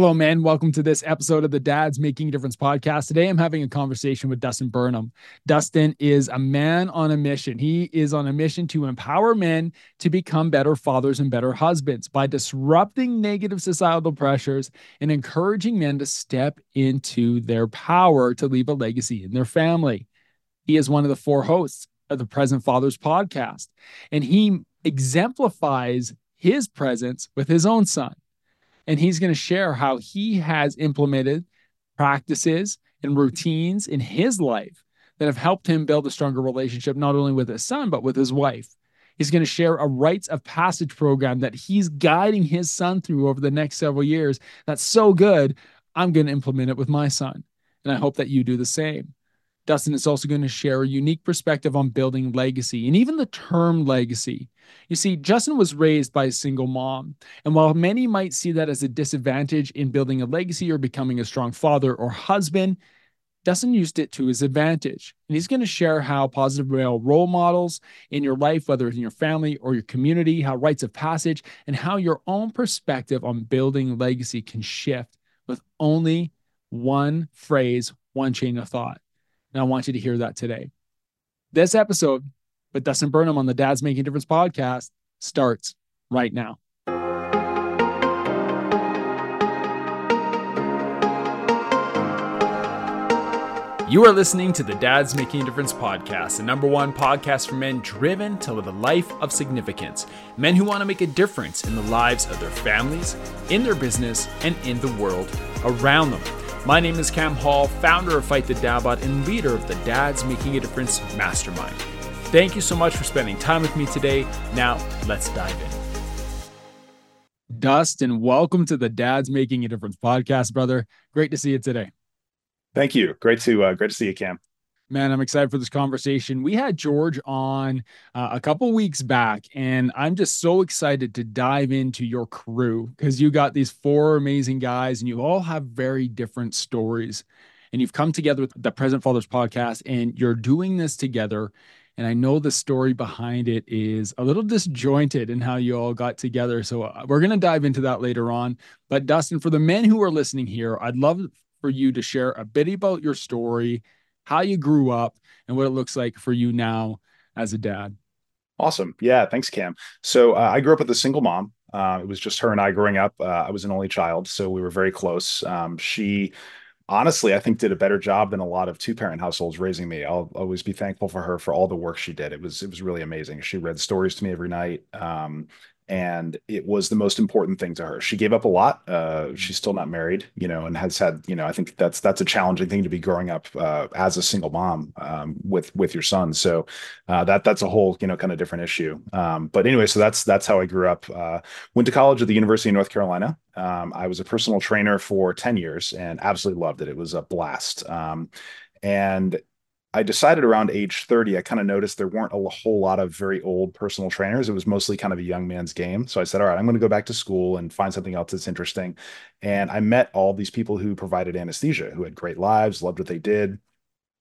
Hello, man. Welcome to this episode of the Dads Making a Difference podcast. Today, I'm having a conversation with Dustin Burnham. Dustin is a man on a mission. He is on a mission to empower men to become better fathers and better husbands by disrupting negative societal pressures and encouraging men to step into their power to leave a legacy in their family. He is one of the four hosts of the Present Fathers podcast, and he exemplifies his presence with his own son and he's going to share how he has implemented practices and routines in his life that have helped him build a stronger relationship, not only with his son, but with his wife. He's going to share a rites of passage program that he's guiding his son through over the next several years. That's so good. I'm going to implement it with my son. And I hope that you do the same. Dustin is also going to share a unique perspective on building legacy and even the term legacy. You see, Dustin was raised by a single mom. And while many might see that as a disadvantage in building a legacy or becoming a strong father or husband, Dustin used it to his advantage. And he's going to share how positive male role models in your life, whether it's in your family or your community, how rites of passage, and how your own perspective on building legacy can shift with only one phrase, one chain of thought. And I want you to hear that today. This episode with Dustin Burnham on the Dads Making Difference podcast starts right now. You are listening to the Dads Making a Difference podcast, the number one podcast for men driven to live a life of significance. Men who want to make a difference in the lives of their families, in their business, and in the world around them. My name is Cam Hall, founder of Fight the Dad Bod and leader of the Dads Making a Difference Mastermind. Thank you so much for spending time with me today. Now, let's dive in. Dustin, welcome to the Dads Making a Difference podcast, brother. Great to see you today. Thank you. Great to uh, great to see you, Cam man i'm excited for this conversation. We had george on uh, a couple weeks back and i'm just so excited to dive into your crew because you got these four amazing guys and you all have very different stories. And you've come together with the present fathers podcast and you're doing this together. And i know the story behind it is a little disjointed in how you all got together so uh, we're going to dive into that later on. But dustin for the men who are listening here i'd love for you to share a bit about your story how you grew up, and what it looks like for you now as a dad. Awesome. Yeah. Thanks, Cam. So uh, I grew up with a single mom. Uh, it was just her and I growing up. Uh, I was an only child, so we were very close. Um, she honestly, I think did a better job than a lot of two parent households raising me. I'll always be thankful for her for all the work she did. It was it was really amazing. She read stories to me every night. Um, and it was the most important thing to her. She gave up a lot. Uh, she's still not married, you know, and has had, you know, I think that's that's a challenging thing to be growing up uh, as a single mom um, with with your son. So uh, that that's a whole, you know, kind of different issue. Um, but anyway, so that's that's how I grew up. Uh, went to college at the University of North Carolina. Um, I was a personal trainer for ten years and absolutely loved it. It was a blast. Um, and I decided around age 30, I kind of noticed there weren't a whole lot of very old personal trainers. It was mostly kind of a young man's game. So I said, all right, I'm going to go back to school and find something else that's interesting. And I met all these people who provided anesthesia, who had great lives, loved what they did,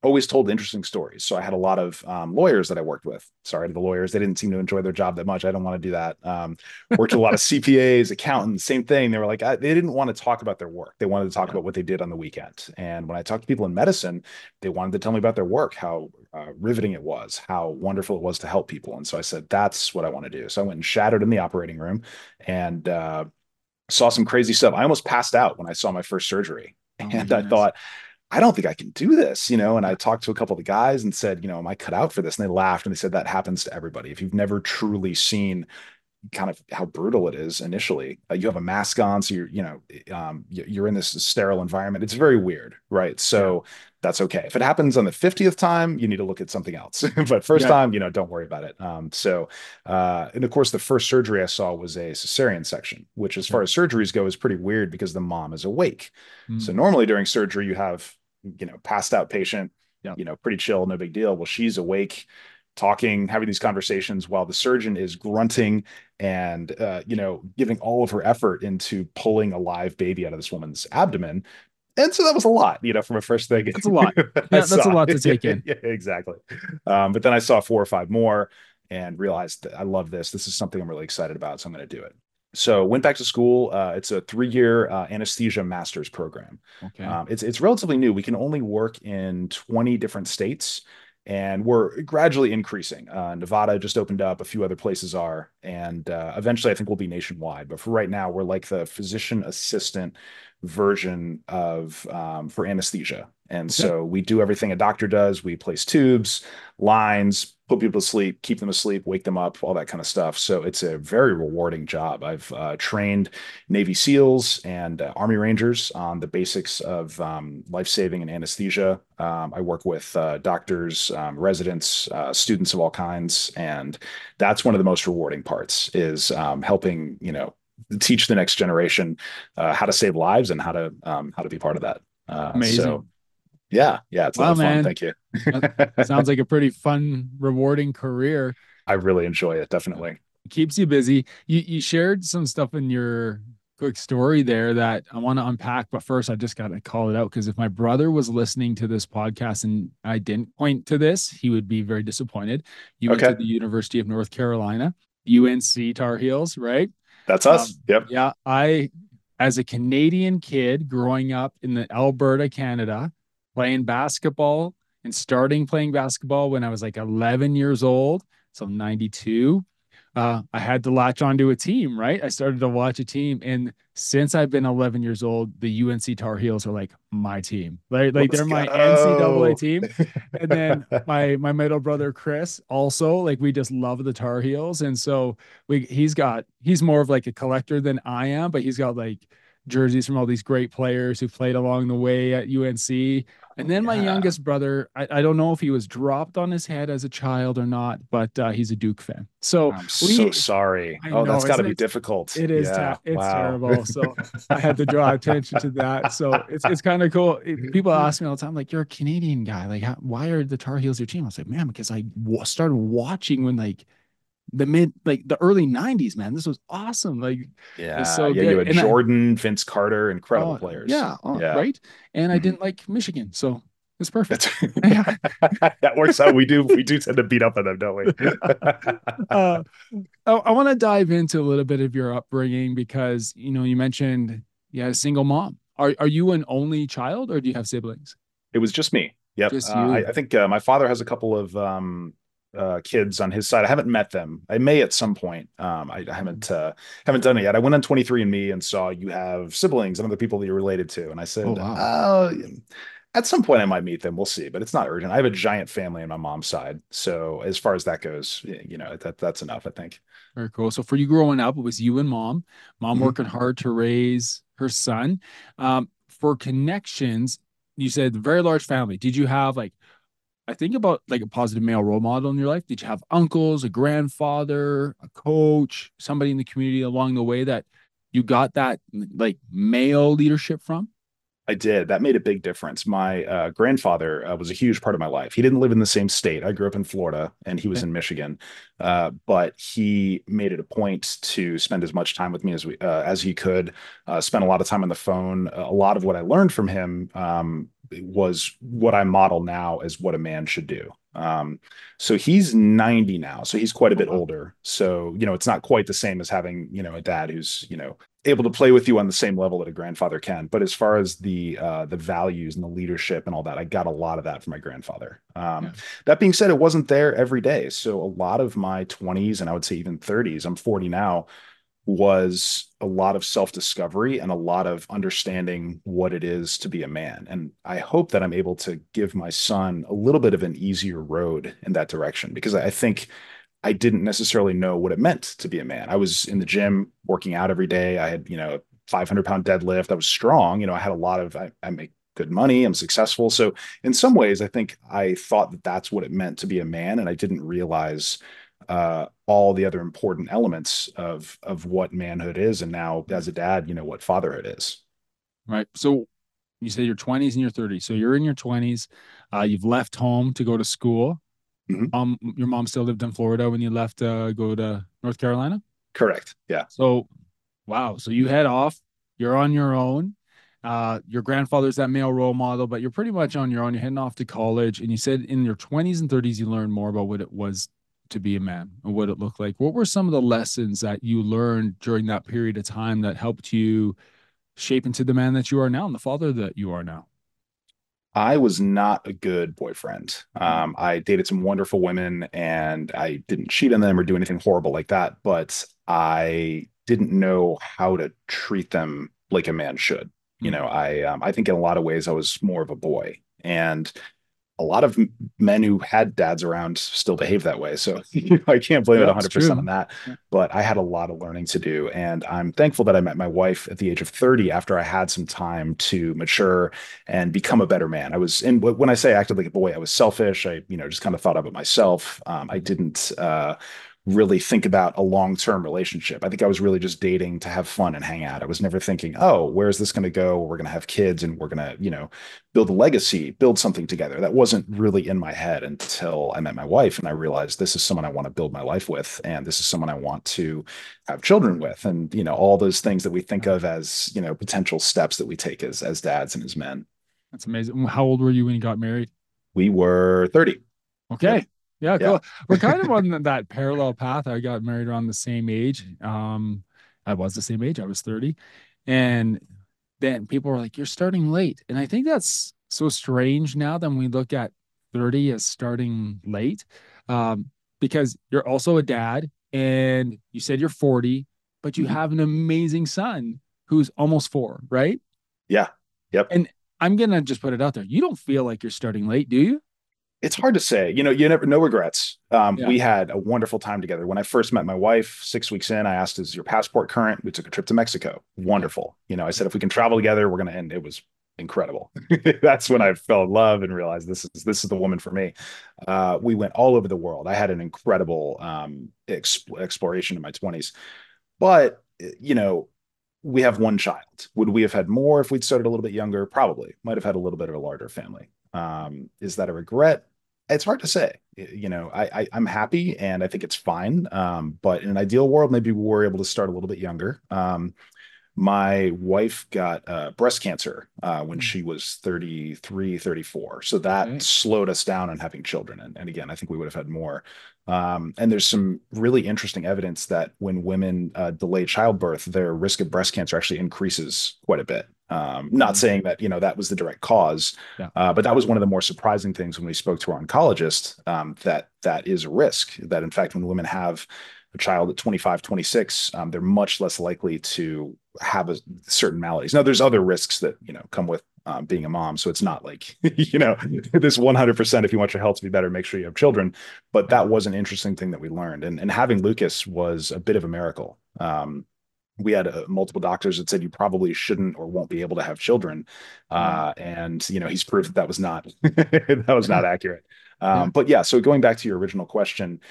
always told interesting stories. So I had a lot of um, lawyers that I worked with. Sorry to the lawyers, they didn't seem to enjoy their job that much. I don't want to do that. Um, worked with a lot of CPAs, accountants, same thing. They were like, I, they didn't want to talk about their work. They wanted to talk about what they did on the weekend. And when I talked to people in medicine, they wanted to tell me about their work, how uh, riveting it was, how wonderful it was to help people. And so I said, that's what I want to do. So I went and shadowed in the operating room and uh, saw some crazy stuff. I almost passed out when I saw my first surgery. Oh, and I thought, I don't think I can do this, you know. And I talked to a couple of the guys and said, you know, am I cut out for this? And they laughed and they said that happens to everybody. If you've never truly seen kind of how brutal it is initially, uh, you have a mask on, so you're, you know, um, you're in this sterile environment. It's very weird, right? So yeah. that's okay. If it happens on the 50th time, you need to look at something else. but first yeah. time, you know, don't worry about it. Um, so, uh, and of course, the first surgery I saw was a cesarean section, which, as far as surgeries go, is pretty weird because the mom is awake. Mm. So normally during surgery, you have you know, passed out patient, yeah. you know, pretty chill, no big deal. Well, she's awake, talking, having these conversations while the surgeon is grunting and, uh, you know, giving all of her effort into pulling a live baby out of this woman's abdomen. And so that was a lot, you know, from a first thing. That's a lot. yeah, that's saw. a lot to take in. yeah, exactly. Um, but then I saw four or five more and realized that I love this. This is something I'm really excited about. So I'm going to do it. So went back to school. Uh, it's a three-year uh, anesthesia master's program. Okay. Um, it's it's relatively new. We can only work in 20 different states, and we're gradually increasing. Uh, Nevada just opened up. A few other places are, and uh, eventually, I think we'll be nationwide. But for right now, we're like the physician assistant version of um, for anesthesia. And okay. so we do everything a doctor does. We place tubes, lines, put people to sleep, keep them asleep, wake them up, all that kind of stuff. So it's a very rewarding job. I've uh, trained Navy SEALs and uh, Army Rangers on the basics of um, life saving and anesthesia. Um, I work with uh, doctors, um, residents, uh, students of all kinds, and that's one of the most rewarding parts is um, helping you know teach the next generation uh, how to save lives and how to um, how to be part of that. Uh, Amazing. So, yeah, yeah, it's a lot of fun. Thank you. sounds like a pretty fun, rewarding career. I really enjoy it. Definitely it keeps you busy. You you shared some stuff in your quick story there that I want to unpack. But first, I just got to call it out because if my brother was listening to this podcast and I didn't point to this, he would be very disappointed. You okay. went to the University of North Carolina, UNC Tar Heels, right? That's us. Um, yep. Yeah. I, as a Canadian kid growing up in the Alberta, Canada, playing basketball and starting playing basketball when I was like 11 years old. So 92 uh, I had to latch onto a team, right? I started to watch a team, and since I've been 11 years old, the UNC Tar Heels are like my team, like like they're my NCAA team. and then my my middle brother Chris also like we just love the Tar Heels, and so we he's got he's more of like a collector than I am, but he's got like jerseys from all these great players who played along the way at UNC. And then my yeah. youngest brother, I, I, don't know if he was dropped on his head as a child or not, but uh, he's a Duke fan. So I'm we, so sorry. I oh, know, that's got to be difficult. It is. Yeah. Ta- it's wow. terrible. So I had to draw attention to that. So it's it's kind of cool. It, people ask me all the time, like, "You're a Canadian guy. Like, how, why are the Tar Heels your team?" I was like, "Man, because I w- started watching when like." The mid like the early 90s man this was awesome like yeah so yeah good. you had and jordan I, vince carter incredible uh, players. yeah, uh, yeah, right? And mm-hmm. i didn't like michigan so it's perfect. That works out. We do we do tend to beat up on them don't we? Uh, i, I want to dive into a little bit of your upbringing because you know you mentioned yeah a single mom. Are, are you an only child or do you have siblings? It was just me. Yep. Uh, I, I, think uh, my father has a couple of um, uh, kids on his side. I haven't met them. I may at some point. Um, I, I, haven't mm-hmm. uh, haven't done it yet. I went on 23andMe and saw you have siblings and other people that you're related to, and I said, oh, wow. uh, at some point I might meet them. We'll see, but it's not urgent. I have a giant family on my mom's side, so as far as that goes, you know that that's enough. I think. Very cool. So for you growing up, it was you and mom. Mom mm-hmm. working hard to raise her son. Um, for connections, you said very large family. Did you have like I think about like a positive male role model in your life. Did you have uncles, a grandfather, a coach, somebody in the community along the way that you got that like male leadership from? I did. That made a big difference. My uh, grandfather uh, was a huge part of my life. He didn't live in the same state. I grew up in Florida and he was okay. in Michigan, uh, but he made it a point to spend as much time with me as we uh, as he could. Uh, spent a lot of time on the phone. A lot of what I learned from him um, was what I model now as what a man should do. Um, so he's 90 now, so he's quite a bit older. So, you know, it's not quite the same as having, you know, a dad who's, you know, able to play with you on the same level that a grandfather can. But as far as the uh, the values and the leadership and all that, I got a lot of that from my grandfather. Um, yeah. That being said, it wasn't there every day. So a lot of my 20s and I would say even 30s, I'm 40 now, was a lot of self discovery and a lot of understanding what it is to be a man. And I hope that I'm able to give my son a little bit of an easier road in that direction because I think I didn't necessarily know what it meant to be a man. I was in the gym working out every day. I had, you know, 500 pound deadlift. I was strong. You know, I had a lot of, I, I make good money. I'm successful. So in some ways, I think I thought that that's what it meant to be a man. And I didn't realize uh, all the other important elements of of what manhood is, and now as a dad, you know what fatherhood is. Right. So you say your 20s and your 30s. So you're in your 20s. Uh, you've left home to go to school. Mm-hmm. Um, your mom still lived in Florida when you left uh, go to North Carolina. Correct. Yeah. So, wow. So you head off. You're on your own. Uh, your grandfather's that male role model, but you're pretty much on your own. You're heading off to college, and you said in your 20s and 30s you learned more about what it was to be a man and what it looked like. What were some of the lessons that you learned during that period of time that helped you shape into the man that you are now and the father that you are now? I was not a good boyfriend. Um, I dated some wonderful women and I didn't cheat on them or do anything horrible like that, but I didn't know how to treat them like a man should. You know, I um, I think in a lot of ways I was more of a boy, and a lot of men who had dads around still behave that way. So I can't blame yeah, it 100% on that. But I had a lot of learning to do. And I'm thankful that I met my wife at the age of 30 after I had some time to mature and become a better man. I was, and when I say I acted like a boy, I was selfish. I, you know, just kind of thought about it myself. Um, I didn't, uh, really think about a long-term relationship. I think I was really just dating to have fun and hang out. I was never thinking, "Oh, where's this going to go? We're going to have kids and we're going to, you know, build a legacy, build something together." That wasn't really in my head until I met my wife and I realized this is someone I want to build my life with and this is someone I want to have children with and, you know, all those things that we think of as, you know, potential steps that we take as as dads and as men. That's amazing. How old were you when you got married? We were 30. Okay. Yeah, cool. Yeah. We're kind of on that parallel path. I got married around the same age. Um, I was the same age. I was 30. And then people were like, You're starting late. And I think that's so strange now that we look at 30 as starting late. Um, because you're also a dad and you said you're 40, but you mm-hmm. have an amazing son who's almost four, right? Yeah. Yep. And I'm gonna just put it out there. You don't feel like you're starting late, do you? It's hard to say. You know, you never no regrets. Um, yeah. We had a wonderful time together. When I first met my wife, six weeks in, I asked, "Is your passport current?" We took a trip to Mexico. Wonderful. You know, I said, "If we can travel together, we're going to." end." it was incredible. That's when I fell in love and realized this is this is the woman for me. Uh, we went all over the world. I had an incredible um, exp- exploration in my twenties, but you know, we have one child. Would we have had more if we'd started a little bit younger? Probably. Might have had a little bit of a larger family. Um, is that a regret? It's hard to say. You know, I, I am happy and I think it's fine. Um, but in an ideal world, maybe we were able to start a little bit younger. Um, my wife got uh, breast cancer uh, when hmm. she was 33 34 so that slowed us down on having children and, and again i think we would have had more um, and there's some really interesting evidence that when women uh, delay childbirth their risk of breast cancer actually increases quite a bit um, not mm-hmm. saying that you know that was the direct cause, yeah. uh, but that was one of the more surprising things when we spoke to our oncologist. Um, that that is a risk. That in fact, when women have a child at 25, 26, um, they're much less likely to have a, certain maladies. Now, there's other risks that you know come with um, being a mom, so it's not like you know this 100%. If you want your health to be better, make sure you have children. But that was an interesting thing that we learned, and and having Lucas was a bit of a miracle. Um, we had uh, multiple doctors that said you probably shouldn't or won't be able to have children uh, and you know he's proved that that was not that was not accurate. Um, yeah. but yeah so going back to your original question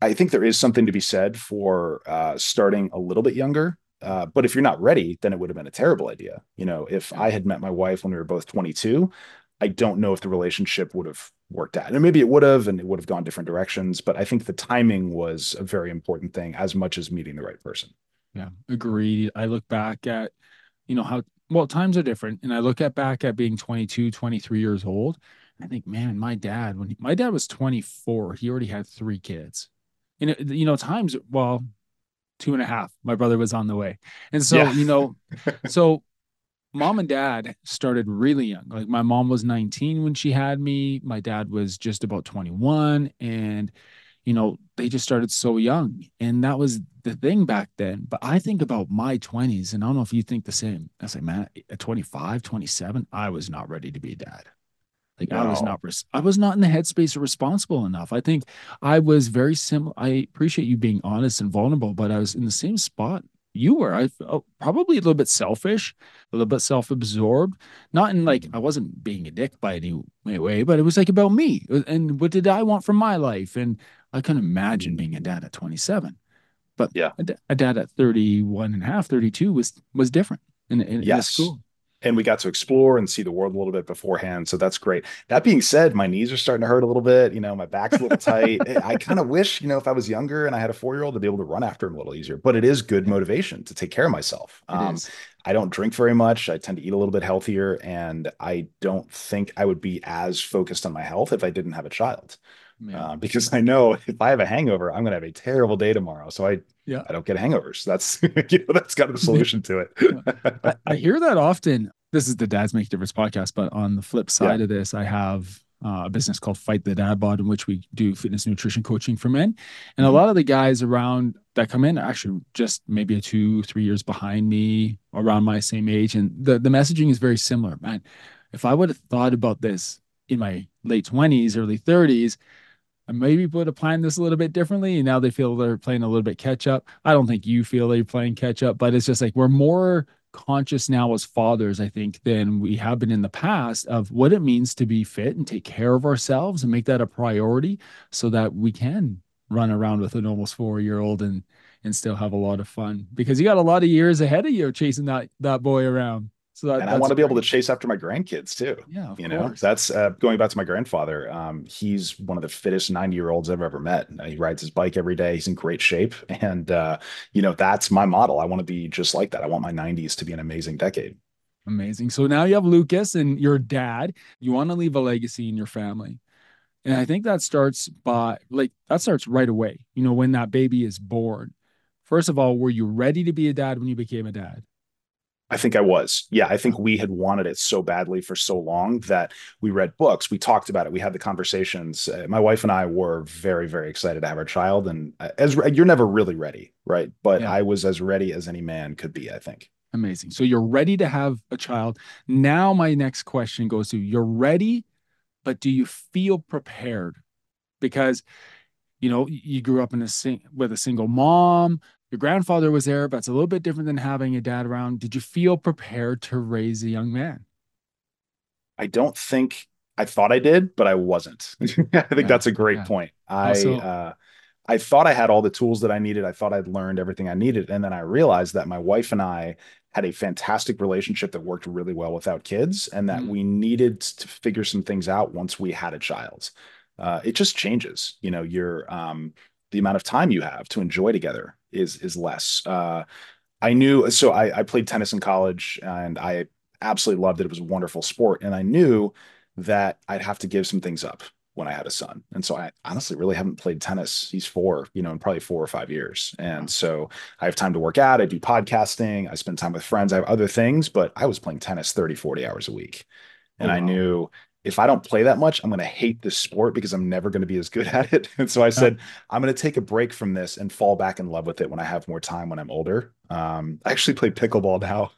i think there is something to be said for uh, starting a little bit younger uh, but if you're not ready then it would have been a terrible idea. You know if i had met my wife when we were both 22 i don't know if the relationship would have worked out. And maybe it would have and it would have gone different directions but i think the timing was a very important thing as much as meeting the right person yeah, agreed. I look back at, you know, how well times are different. And I look at back at being 22, 23 years old. I think, man, my dad, when he, my dad was 24, he already had three kids. And, it, you know, times, well, two and a half, my brother was on the way. And so, yeah. you know, so mom and dad started really young. Like my mom was 19 when she had me, my dad was just about 21. And, you know, they just started so young. And that was the thing back then. But I think about my 20s, and I don't know if you think the same. I say, man, at 25, 27, I was not ready to be a dad. Like. I was not, I was not in the headspace or responsible enough. I think I was very similar. I appreciate you being honest and vulnerable, but I was in the same spot you were. I felt oh, probably a little bit selfish, a little bit self-absorbed. Not in like mm. I wasn't being a dick by any way, but it was like about me and what did I want from my life, and I couldn't imagine being a dad at 27. But yeah, a, a dad at 31 and a half, 32 was was different in, in, yes. in school and we got to explore and see the world a little bit beforehand. So that's great. That being said, my knees are starting to hurt a little bit. You know, my back's a little tight. I kind of wish, you know, if I was younger and I had a four year old to be able to run after him a little easier, but it is good motivation to take care of myself. Um, I don't drink very much. I tend to eat a little bit healthier. And I don't think I would be as focused on my health if I didn't have a child. Uh, because I know if I have a hangover, I'm going to have a terrible day tomorrow. So I, yeah, I don't get hangovers. That's, you know, that's of the solution to it. I, I, hear that often. This is the Dads Make Difference podcast, but on the flip side yeah. of this, I have uh, a business called Fight the Dad Bod, in which we do fitness nutrition coaching for men. And a mm-hmm. lot of the guys around that come in are actually just maybe a two, three years behind me, around my same age. And the, the messaging is very similar. Man, if I would have thought about this in my late 20s, early 30s, I maybe would have planned this a little bit differently. And now they feel they're playing a little bit catch up. I don't think you feel they're playing catch up, but it's just like we're more conscious now as fathers, I think, than we have been in the past of what it means to be fit and take care of ourselves and make that a priority so that we can run around with an almost four year old and and still have a lot of fun because you got a lot of years ahead of you chasing that that boy around. So that, and I want to be able to chase after my grandkids too. Yeah, you know, that's uh, going back to my grandfather. Um, he's one of the fittest ninety year olds I've ever met. He rides his bike every day. He's in great shape, and uh, you know that's my model. I want to be just like that. I want my nineties to be an amazing decade. Amazing. So now you have Lucas and your dad. You want to leave a legacy in your family. And I think that starts by like that starts right away. You know, when that baby is born. First of all, were you ready to be a dad when you became a dad? I think I was. Yeah, I think we had wanted it so badly for so long that we read books, we talked about it, we had the conversations. Uh, my wife and I were very, very excited to have our child, and uh, as you're never really ready, right? But yeah. I was as ready as any man could be. I think. Amazing. So you're ready to have a child. Now, my next question goes to: You're ready, but do you feel prepared? Because you know you grew up in a sing- with a single mom your grandfather was there, but it's a little bit different than having a dad around. Did you feel prepared to raise a young man? I don't think I thought I did, but I wasn't. I think yeah, that's a great yeah. point. I also, uh, I thought I had all the tools that I needed. I thought I'd learned everything I needed, and then I realized that my wife and I had a fantastic relationship that worked really well without kids, and that mm. we needed to figure some things out once we had a child. Uh, it just changes, you know. Your um, the amount of time you have to enjoy together is is less. Uh, I knew so I, I played tennis in college and I absolutely loved it. It was a wonderful sport, and I knew that I'd have to give some things up when I had a son. And so I honestly really haven't played tennis. He's four, you know, in probably four or five years. And so I have time to work out. I do podcasting. I spend time with friends. I have other things, but I was playing tennis 30, 40 hours a week. And oh, wow. I knew if I don't play that much, I'm going to hate this sport because I'm never going to be as good at it. And so I said, I'm going to take a break from this and fall back in love with it when I have more time when I'm older. Um, I actually play pickleball now.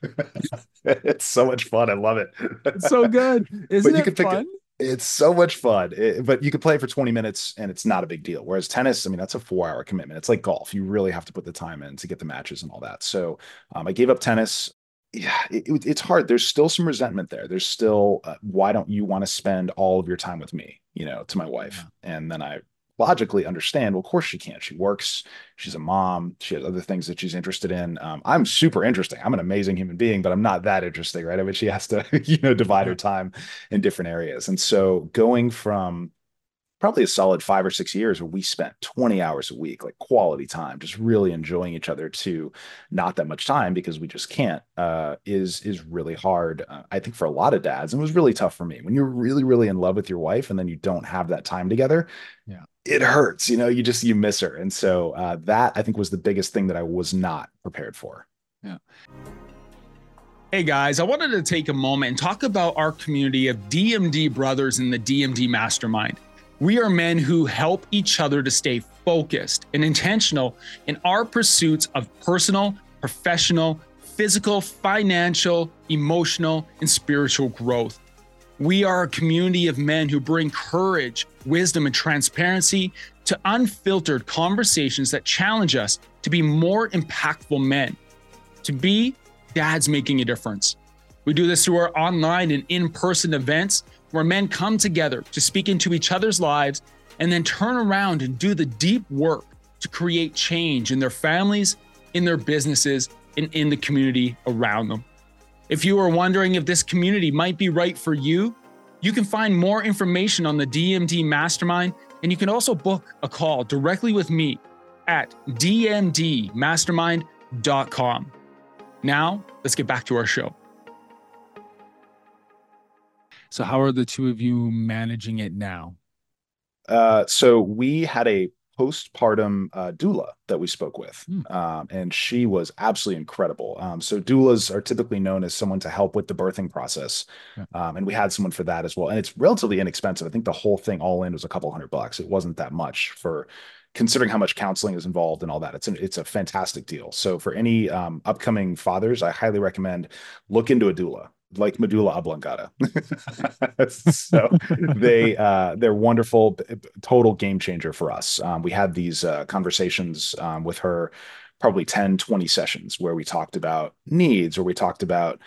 it's so much fun. I love it. It's so good. Isn't it fun? it's so much fun, it, but you can play for 20 minutes and it's not a big deal. Whereas tennis, I mean, that's a four hour commitment. It's like golf. You really have to put the time in to get the matches and all that. So um, I gave up tennis yeah, it, it's hard. There's still some resentment there. There's still, uh, why don't you want to spend all of your time with me? You know, to my wife, yeah. and then I logically understand. Well, of course she can't. She works. She's a mom. She has other things that she's interested in. Um, I'm super interesting. I'm an amazing human being, but I'm not that interesting, right? I mean, she has to, you know, divide her time in different areas. And so going from probably a solid five or six years where we spent 20 hours a week, like quality time, just really enjoying each other to not that much time because we just can't, uh, is, is really hard. Uh, I think for a lot of dads, and it was really tough for me when you're really, really in love with your wife and then you don't have that time together. Yeah. It hurts, you know, you just, you miss her. And so, uh, that I think was the biggest thing that I was not prepared for. Yeah. Hey guys, I wanted to take a moment and talk about our community of DMD brothers in the DMD Mastermind. We are men who help each other to stay focused and intentional in our pursuits of personal, professional, physical, financial, emotional, and spiritual growth. We are a community of men who bring courage, wisdom, and transparency to unfiltered conversations that challenge us to be more impactful men, to be dads making a difference. We do this through our online and in person events where men come together to speak into each other's lives and then turn around and do the deep work to create change in their families, in their businesses, and in the community around them. If you are wondering if this community might be right for you, you can find more information on the DMD Mastermind, and you can also book a call directly with me at dmdmastermind.com. Now, let's get back to our show. So, how are the two of you managing it now? Uh, so we had a postpartum uh, doula that we spoke with, mm. um, and she was absolutely incredible. Um, so doulas are typically known as someone to help with the birthing process, yeah. um, and we had someone for that as well. And it's relatively inexpensive. I think the whole thing all in was a couple hundred bucks. It wasn't that much for considering how much counseling is involved and all that. It's an, it's a fantastic deal. So for any um, upcoming fathers, I highly recommend look into a doula like medulla oblongata. so they uh, they're wonderful, total game changer for us. Um, we had these uh, conversations um, with her, probably 10, 20 sessions where we talked about needs or we talked about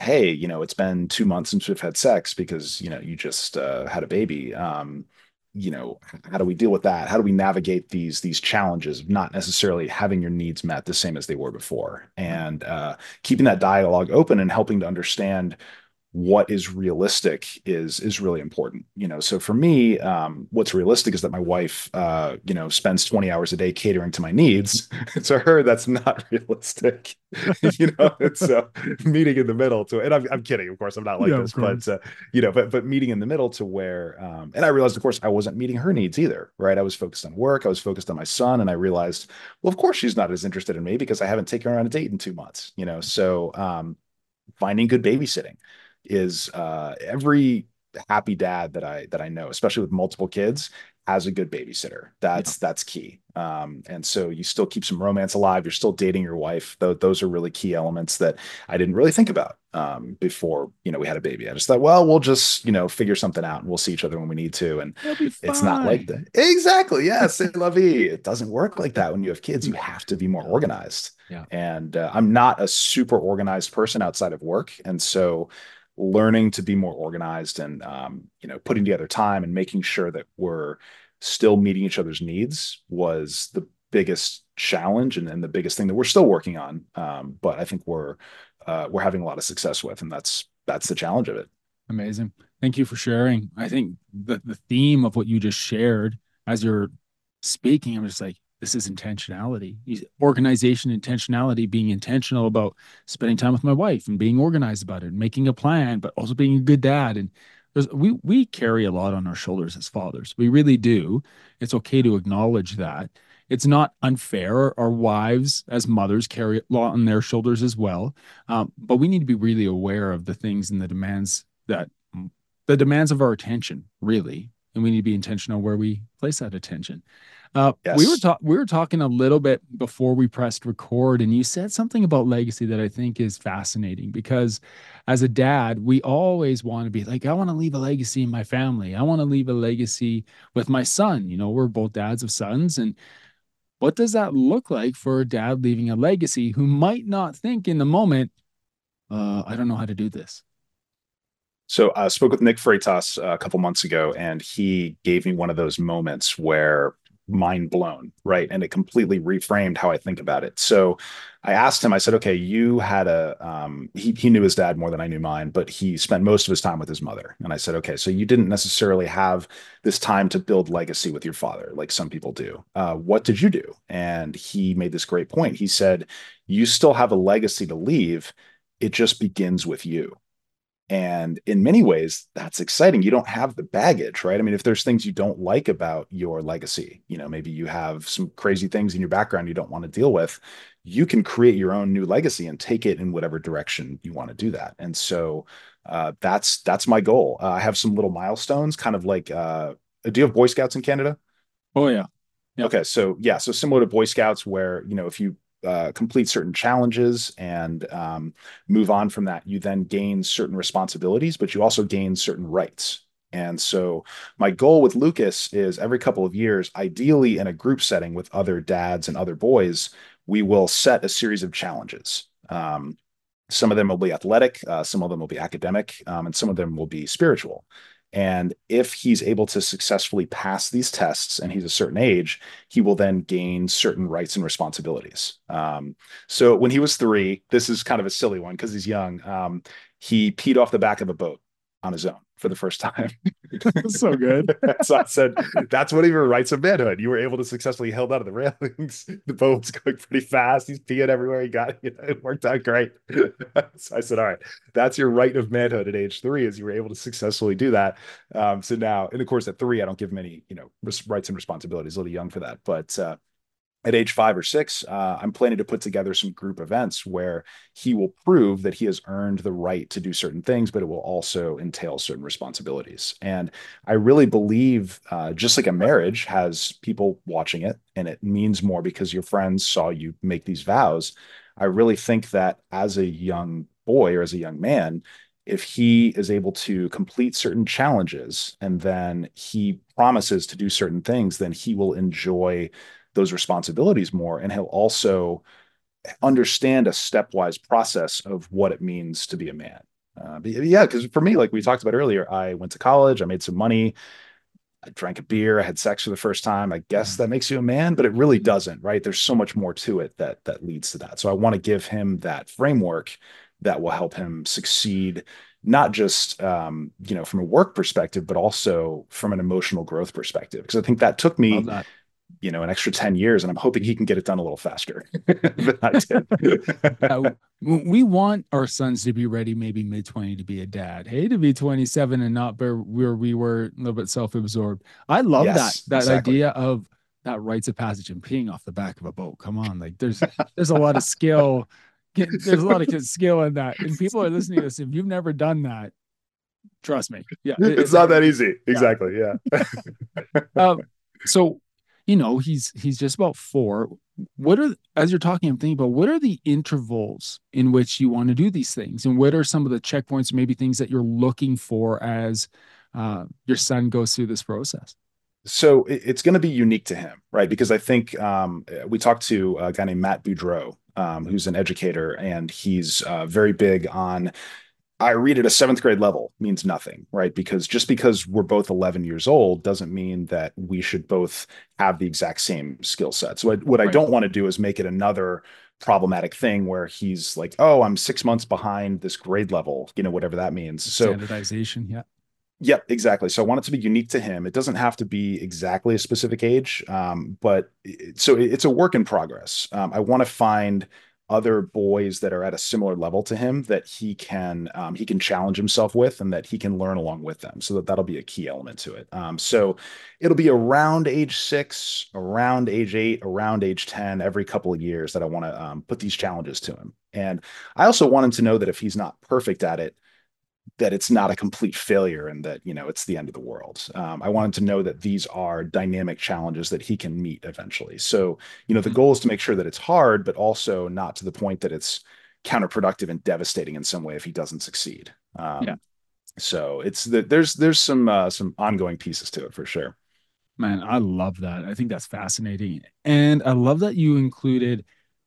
hey, you know, it's been two months since we've had sex because you know you just uh, had a baby. Um, you know how do we deal with that? How do we navigate these these challenges of not necessarily having your needs met the same as they were before? And uh, keeping that dialogue open and helping to understand what is realistic is is really important you know? So for me um, what's realistic is that my wife uh, you know spends 20 hours a day catering to my needs. To her that's not realistic you know? It's uh, meeting in the middle to and I'm, I'm kidding of course i'm not like yeah, this but uh, you know but but meeting in the middle to where um, and i realized of course i wasn't meeting her needs either right? I was focused on work i was focused on my son and i realized well of course she's not as interested in me because i haven't taken her on a date in two months you know? So um, finding good babysitting is uh, every happy dad that I that I know, especially with multiple kids, has a good babysitter. That's yeah. that's key. Um, and so you still keep some romance alive. You're still dating your wife. Th- those are really key elements that I didn't really think about um, before you know we had a baby. I just thought, well, we'll just you know figure something out, and we'll see each other when we need to. And it's not like that. Exactly. Yes, love It doesn't work like that when you have kids. You have to be more organized. Yeah. And uh, I'm not a super organized person outside of work, and so learning to be more organized and um, you know putting together time and making sure that we're still meeting each other's needs was the biggest challenge and, and the biggest thing that we're still working on um, but i think we're uh, we're having a lot of success with and that's that's the challenge of it. Amazing. Thank you for sharing. I think the, the theme of what you just shared as you're speaking i'm just like this is intentionality. Organization intentionality being intentional about spending time with my wife and being organized about it and making a plan but also being a good dad. And we we carry a lot on our shoulders as fathers. We really do. It's okay to acknowledge that. It's not unfair. Our wives as mothers carry a lot on their shoulders as well. Um, but we need to be really aware of the things and the demands that the demands of our attention really and we need to be intentional where we place that attention uh, yes. We were talking. We were talking a little bit before we pressed record, and you said something about legacy that I think is fascinating because, as a dad, we always want to be like, I want to leave a legacy in my family. I want to leave a legacy with my son. You know, we're both dads of sons, and what does that look like for a dad leaving a legacy who might not think in the moment, uh, I don't know how to do this. So I uh, spoke with Nick Freitas uh, a couple months ago, and he gave me one of those moments where mind blown, right? And it completely reframed how I think about it. So I asked him, I said, okay, you had a, um, he, he knew his dad more than I knew mine, but he spent most of his time with his mother. And I said, okay, so you didn't necessarily have this time to build legacy with your father, like some people do. Uh, what did you do? And he made this great point. He said, you still have a legacy to leave. It just begins with you. And in many ways, that's exciting. You don't have the baggage, right? I mean, if there's things you don't like about your legacy, you know, maybe you have some crazy things in your background you don't want to deal with, you can create your own new legacy and take it in whatever direction you want to do that. And so uh, that's that's my goal. Uh, I have some little milestones, kind of like. Uh, do you have Boy Scouts in Canada? Oh yeah. Yep. Okay, so yeah, so similar to Boy Scouts, where you know if you uh, complete certain challenges and um, move on from that, you then gain certain responsibilities, but you also gain certain rights. And so, my goal with Lucas is every couple of years, ideally in a group setting with other dads and other boys, we will set a series of challenges. Um, some of them will be athletic, uh, some of them will be academic, um, and some of them will be spiritual. And if he's able to successfully pass these tests and he's a certain age, he will then gain certain rights and responsibilities. Um, so when he was three, this is kind of a silly one because he's young. Um, he peed off the back of a boat. On his own for the first time. so good. so I said, that's one of your rights of manhood. You were able to successfully held out of the railings. The boat was going pretty fast. He's peeing everywhere he got. You know, it worked out great. so I said, all right, that's your right of manhood at age three, is you were able to successfully do that. Um, so now, and of course, at three, I don't give him any, you know, rights and responsibilities. A little young for that, but uh, at age five or six, uh, I'm planning to put together some group events where he will prove that he has earned the right to do certain things, but it will also entail certain responsibilities. And I really believe, uh, just like a marriage has people watching it, and it means more because your friends saw you make these vows. I really think that as a young boy or as a young man, if he is able to complete certain challenges and then he promises to do certain things, then he will enjoy those responsibilities more and he'll also understand a stepwise process of what it means to be a man. Uh, yeah because for me like we talked about earlier i went to college i made some money i drank a beer i had sex for the first time. I guess that makes you a man but it really doesn't right? There's so much more to it that that leads to that. So i want to give him that framework that will help him succeed not just um, you know from a work perspective but also from an emotional growth perspective. Because i think that took me you know an extra 10 years and i'm hoping he can get it done a little faster than i did. Uh, we want our sons to be ready maybe mid 20 to be a dad. Hey to be 27 and not where we were a little bit self-absorbed. I love yes, that that exactly. idea of that rites of passage and peeing off the back of a boat. Come on like there's there's a lot of skill. There's a lot of skill in that. And people are listening to this if you've never done that trust me. Yeah it, it's, it's, not that easy. Exactly yeah, yeah. um, so you know he's he's just about four. What are as you're talking i'm thinking about what are the intervals in which you want to do these things? And what are some of the checkpoints maybe things that you're looking for as uh, your son goes through this process? So it's going to be unique to him right? Because i think um, we talked to a guy named matt boudreau um, who's an educator and he's uh, very big on I read at a seventh grade level means nothing, right? Because just because we're both 11 years old doesn't mean that we should both have the exact same skill set. So, I, what right. I don't want to do is make it another problematic thing where he's like, oh, I'm six months behind this grade level, you know, whatever that means. So, standardization, yeah. Yep, exactly. So I want it to be unique to him. It doesn't have to be exactly a specific age, um, but it, so it, it's a work in progress. Um, I want to find other boys that are at a similar level to him that he can um, he can challenge himself with and that he can learn along with them. So that that'll be a key element to it. Um, so it'll be around age six around age eight around age 10 every couple of years that i want to um, put these challenges to him. And i also want him to know that if he's not perfect at it that it's not a complete failure and that you know it's the end of the world. Um, i wanted to know that these are dynamic challenges that he can meet eventually. So you know the mm-hmm. goal is to make sure that it's hard but also not to the point that it's counterproductive and devastating in some way if he doesn't succeed. Um, yeah. so it's the, there's there's some uh, some ongoing pieces to it for sure. Man i love that. I think that's fascinating. And i love that you included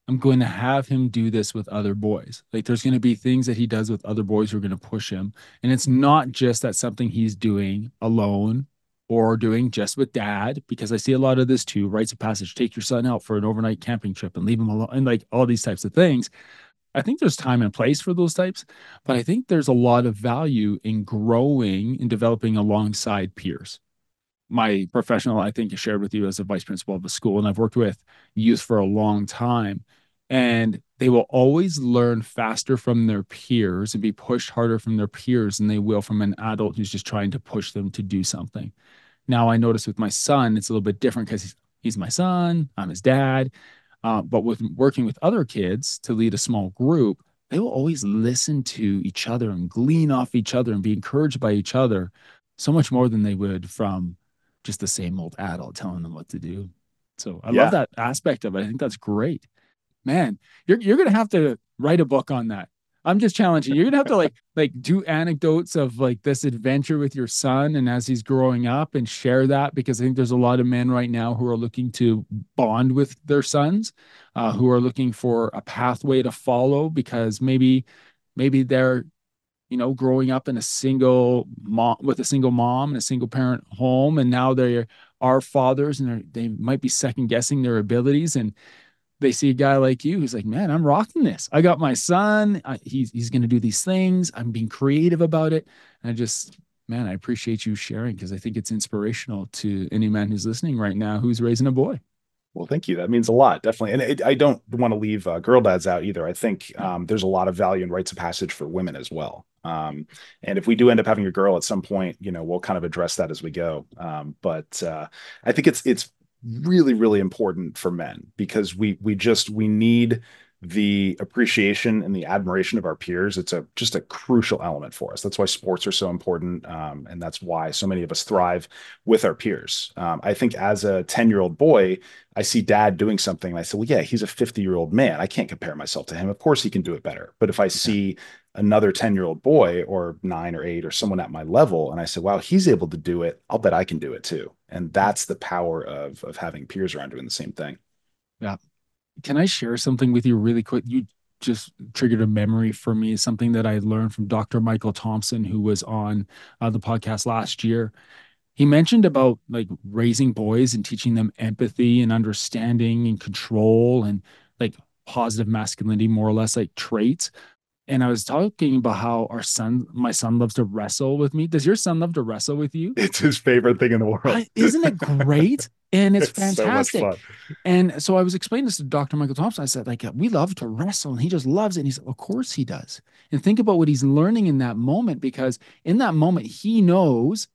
I'm going to have him do this with other boys. Like there's going to be things that he does with other boys who are going to push him. And it's not just that something he's doing alone or doing just with dad, because I see a lot of this too. Rites of passage, take your son out for an overnight camping trip and leave him alone, and like all these types of things. I think there's time and place for those types, but I think there's a lot of value in growing and developing alongside peers my professional, I think, shared with you as a vice principal of a school, and I've worked with youth for a long time. And they will always learn faster from their peers and be pushed harder from their peers than they will from an adult who's just trying to push them to do something. Now, I notice with my son, it's a little bit different because he's, he's my son, I'm his dad. Uh, but with working with other kids to lead a small group, they will always listen to each other and glean off each other and be encouraged by each other so much more than they would from just the same old adult telling them what to do. So I yeah. love that aspect of it. I think that's great. Man, you're you're gonna have to write a book on that. I'm just challenging. You're gonna have to like like do anecdotes of like this adventure with your son and as he's growing up and share that because I think there's a lot of men right now who are looking to bond with their sons, uh, who are looking for a pathway to follow because maybe maybe they're you know, growing up in a single mom with a single mom and a single parent home, and now they are fathers, and they might be second guessing their abilities, and they see a guy like you who's like, man, I'm rocking this. I got my son. I, he's he's going to do these things. I'm being creative about it. And I just, man, I appreciate you sharing because I think it's inspirational to any man who's listening right now who's raising a boy. Well, thank you. That means a lot, definitely. And it, I don't want to leave uh, girl dads out either. I think um, there's a lot of value in rites of passage for women as well. Um, and if we do end up having a girl at some point, you know, we'll kind of address that as we go. Um, but uh, I think it's it's really really important for men because we we just we need the appreciation and the admiration of our peers it's a just a crucial element for us. That's why sports are so important um, and that's why so many of us thrive with our peers. Um, i think as a 10 year old boy i see dad doing something and i say well yeah he's a 50 year old man. I can't compare myself to him. Of course he can do it better. But if i see another 10 year old boy or nine or eight or someone at my level and i say wow he's able to do it. I'll bet i can do it too. And that's the power of of having peers around doing the same thing. Yeah can I share something with you really quick? You just triggered a memory for me, something that I learned from Dr. Michael Thompson, who was on uh, the podcast last year. He mentioned about like raising boys and teaching them empathy and understanding and control and like positive masculinity, more or less like traits. And I was talking about how our son, my son loves to wrestle with me. Does your son love to wrestle with you? It's his favorite thing in the world. Isn't it great? and it's, it's fantastic. So and so I was explaining this to Dr. Michael Thompson. I said, like, we love to wrestle, and he just loves it. And he said, of course he does. And think about what he's learning in that moment, because in that moment, he knows,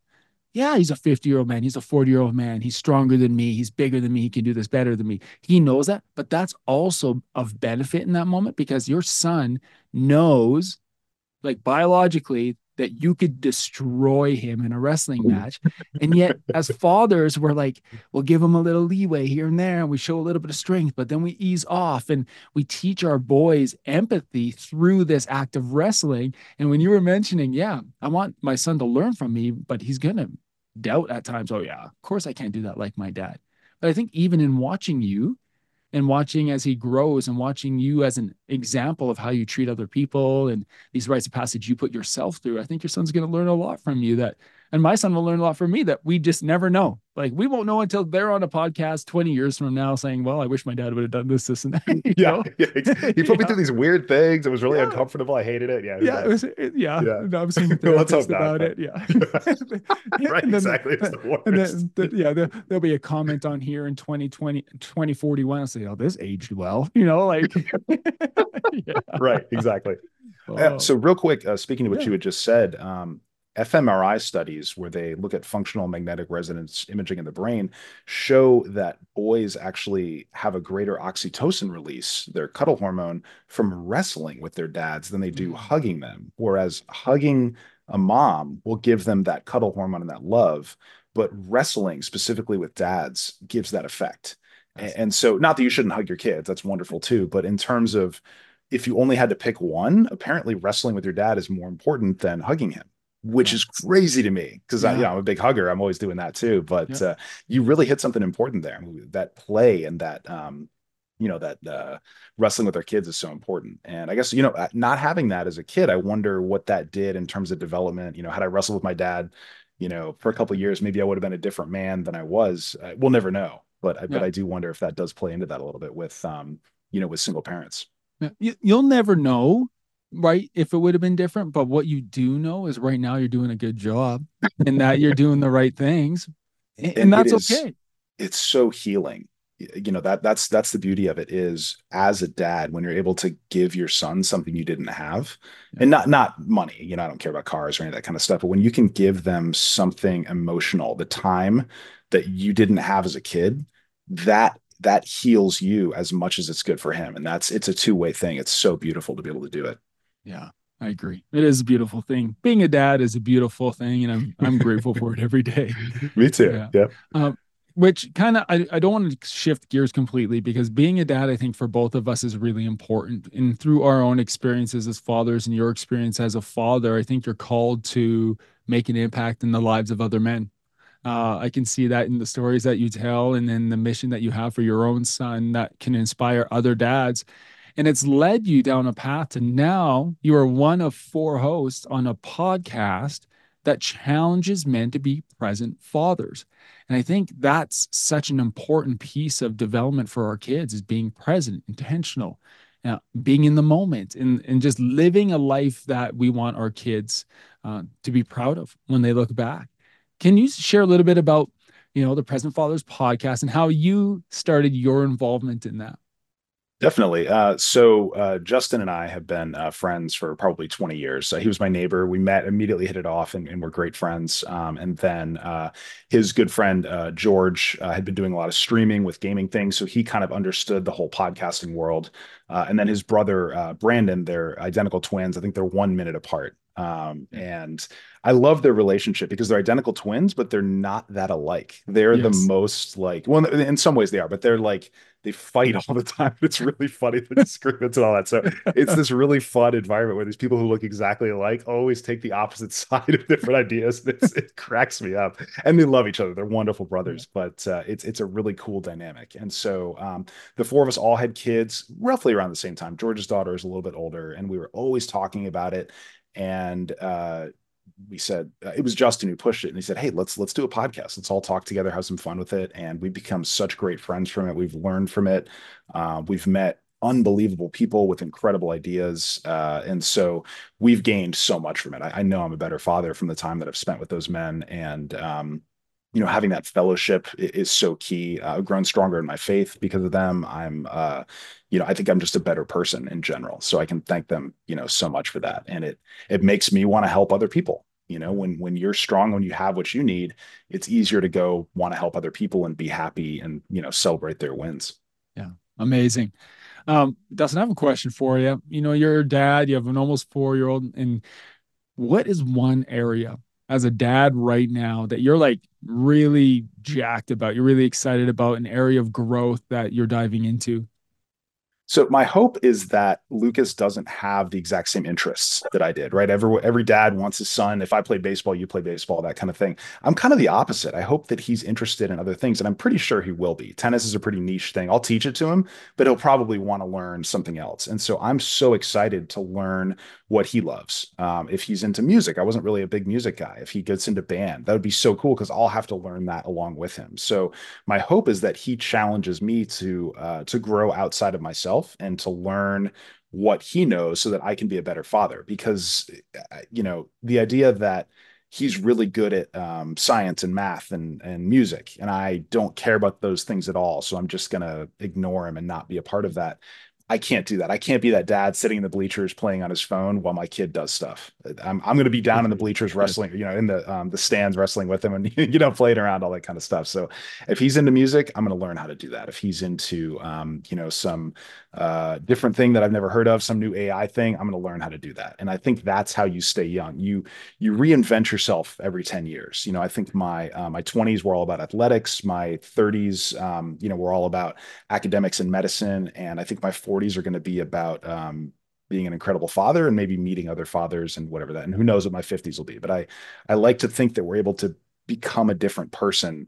yeah, he's a 50 year old man. He's a 40 year old man. He's stronger than me. He's bigger than me. He can do this better than me. He knows that. But that's also of benefit in that moment because your son knows, like biologically, that you could destroy him in a wrestling match. And yet, as fathers, we're like, we'll give him a little leeway here and there, and we show a little bit of strength, but then we ease off and we teach our boys empathy through this act of wrestling. And when you were mentioning, yeah, I want my son to learn from me, but he's going to doubt at times, oh, yeah, of course I can't do that like my dad. But I think even in watching you, and watching as he grows and watching you as an example of how you treat other people and these rites of passage you put yourself through, I think your son's going to learn a lot from you that, and my son will learn a lot from me that we just never know. Like we won't know until they're on a podcast 20 years from now saying, well, I wish my dad would have done this, this, and that. yeah, yeah, He put me through these weird things. It was really yeah. uncomfortable. I hated it. Yeah. Yeah. It was, it, yeah. yeah. No, I was Let's hope about it. Yeah. right. Then, exactly. It's the worst. And then, the, yeah. There, will be a comment on here in 2020, 2041. I'll say, oh, this aged well, you know, like. yeah. Right. Exactly. Oh. so real quick, uh, speaking to what you had just said, um, fMRI studies, where they look at functional magnetic resonance imaging in the brain, show that boys actually have a greater oxytocin release, their cuddle hormone, from wrestling with their dads than they do mm. hugging them. Whereas hugging a mom will give them that cuddle hormone and that love, but wrestling specifically with dads gives that effect. And, and so, not that you shouldn't hug your kids, that's wonderful too, but in terms of if you only had to pick one, apparently wrestling with your dad is more important than hugging him which is crazy to me because yeah. I, you know, I'm a big hugger. I'm always doing that too. But yeah. uh, you really hit something important there. That play and that, um, you know, that uh, wrestling with our kids is so important. And I guess you know, uh, not having that as a kid, I wonder what that did in terms of development. You know, had I wrestled with my dad, you know, for a couple years, maybe I would have been a different man than I was. Uh, we'll never know. But yeah. but I do wonder if that does play into that a little bit with, um, you know, with single parents. You, you'll never know right if it would have been different but what you do know is right now you're doing a good job and that you're doing the right things and, and that's it is, okay. it's so healing. You know that that's that's the beauty of it is as a dad when you're able to give your son something you didn't have yeah. and not not money you know i don't care about cars or any of that kind of stuff but when you can give them something emotional the time that you didn't have as a kid that that heals you as much as it's good for him and that's it's a two-way thing it's so beautiful to be able to do it yeah, I agree. It is a beautiful thing. Being a dad is a beautiful thing, and I'm I'm grateful for it every day. Me too. Yeah. yeah. Um, which kind of I, I don't want to shift gears completely because being a dad, I think for both of us is really important. And through our own experiences as fathers and your experience as a father, I think you're called to make an impact in the lives of other men. Uh, I can see that in the stories that you tell and then the mission that you have for your own son that can inspire other dads. And it's led you down a path to now you are one of four hosts on a podcast that challenges men to be present fathers. And I think that's such an important piece of development for our kids is being present, intentional, uh, being in the moment, and, and just living a life that we want our kids uh, to be proud of when they look back. Can you share a little bit about, you know, the Present Fathers podcast and how you started your involvement in that? Definitely. Uh, so uh, Justin and I have been uh, friends for probably 20 years. he was my neighbor. We met, immediately hit it off, and, and we're great friends. Um, and then uh, his good friend uh, George uh, had been doing a lot of streaming with gaming things, so he kind of understood the whole podcasting world. and then his brother Brandon, they're identical twins. I think they're one minute apart. Um, and I love their relationship because they're identical twins, but they're not that alike. They're yes. the most like, well, in some ways they are, but they're like they fight all the time. It's really funny the disagreements and all that. So it's this really fun environment where these people who look exactly alike always take the opposite side of different ideas. it cracks me up, and they love each other. They're wonderful brothers, but uh, it's it's a really cool dynamic. And so um, the four of us all had kids roughly around the same time. George's daughter is a little bit older, and we were always talking about it. And uh, we said uh, it was Justin who pushed it, and he said, "Hey, let's let's do a podcast. Let's all talk together, have some fun with it." And we've become such great friends from it. We've learned from it. Uh, we've met unbelievable people with incredible ideas, uh, and so we've gained so much from it. I, I, know I'm a better father from the time that I've spent with those men, and um, you know, having that fellowship is so key. I've grown stronger in my faith because of them. I'm, uh, you know, I think I'm just a better person in general. So I can thank them, you know, so much for that. And it it makes me want to help other people you know when when you're strong when you have what you need it's easier to go want to help other people and be happy and you know celebrate their wins yeah amazing um dustin i have a question for you you know you're a dad you have an almost four year old and what is one area as a dad right now that you're like really jacked about you're really excited about an area of growth that you're diving into so my hope is that Lucas doesn't have the exact same interests that I did, right? Every every dad wants his son. If I play baseball, you play baseball, that kind of thing. I'm kind of the opposite. I hope that he's interested in other things, and I'm pretty sure he will be. Tennis is a pretty niche thing. I'll teach it to him, but he'll probably want to learn something else. And so I'm so excited to learn what he loves. Um, if he's into music, I wasn't really a big music guy. If he gets into band, that would be so cool because I'll have to learn that along with him. So my hope is that he challenges me to uh, to grow outside of myself myself and to learn what he knows so that I can be a better father. Because, uh, you know, the idea that he's really good at um, science and math and, and music, and I don't care about those things at all. So I'm just going to ignore him and not be a part of that. I can't do that. I can't be that dad sitting in the bleachers playing on his phone while my kid does stuff. I'm I'm going to be down in the bleachers wrestling, you know, in the um, the stands wrestling with him and you know playing around all that kind of stuff. So if he's into music, I'm going to learn how to do that. If he's into um, you know some uh, different thing that I've never heard of, some new AI thing, I'm going to learn how to do that. And I think that's how you stay young. You you reinvent yourself every 10 years. You know, I think my uh, my 20s were all about athletics. My 30s, um, you know, were all about academics and medicine. And I think my 40s 40s are going to be about um, being an incredible father and maybe meeting other fathers and whatever that and who knows what my 50s will be but i i like to think that we're able to become a different person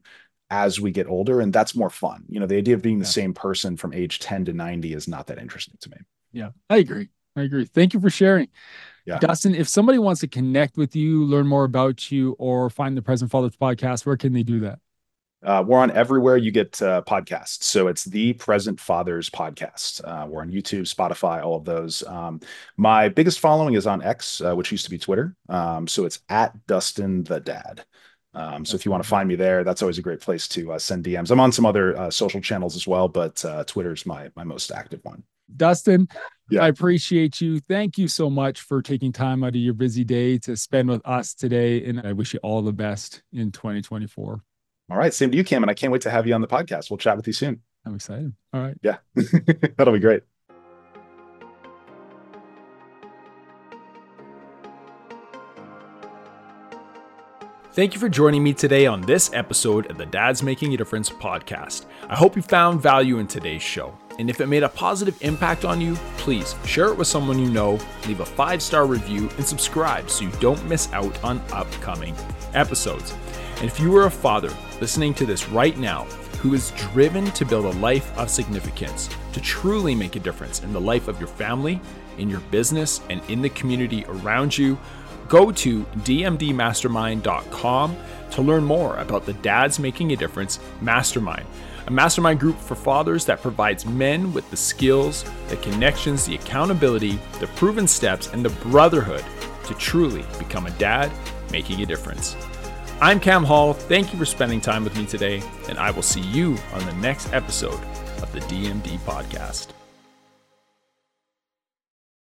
as we get older and that's more fun. You know the idea of being the same person from age 10 to 90 is not that interesting to me. Yeah i agree. I agree. Thank you for sharing. Yeah. dustin if somebody wants to connect with you learn more about you or find the present fathers podcast where can they do that uh, we're on everywhere you get uh, podcasts. So it's the Present Fathers podcast. Uh, we're on YouTube, Spotify, all of those. Um, my biggest following is on X, uh, which used to be Twitter. Um, so it's at Dustin the Dad. Um, so if you want to find me there, that's always a great place to uh, send DMs. I'm on some other uh, social channels as well, but Twitter is my my most active one. Dustin, yeah. I appreciate you. Thank you so much for taking time out of your busy day to spend with us today. And I wish you all the best in 2024. All right. Same to you, Cam. And I can't wait to have you on the podcast. We'll chat with you soon. I'm excited. All right. Yeah. That'll be great. Thank you for joining me today on this episode of the Dad's Making a Difference podcast. I hope you found value in today's show. And if it made a positive impact on you, please share it with someone you know, leave a five star review, and subscribe so you don't miss out on upcoming episodes. And if you are a father listening to this right now who is driven to build a life of significance, to truly make a difference in the life of your family, in your business, and in the community around you, Go to dmdmastermind.com to learn more about the Dads Making a Difference Mastermind, a mastermind group for fathers that provides men with the skills, the connections, the accountability, the proven steps, and the brotherhood to truly become a dad making a difference. I'm Cam Hall. Thank you for spending time with me today, and I will see you on the next episode of the DMD podcast.